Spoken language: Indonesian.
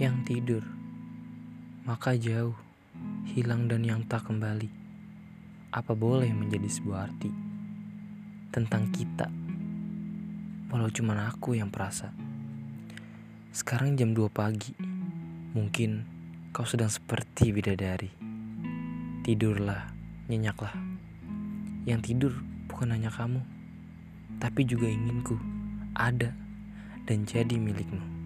yang tidur, maka jauh, hilang dan yang tak kembali. Apa boleh menjadi sebuah arti tentang kita? Walau cuma aku yang perasa. Sekarang jam 2 pagi. Mungkin kau sedang seperti bidadari. Tidurlah, nyenyaklah. Yang tidur bukan hanya kamu, tapi juga inginku ada dan jadi milikmu.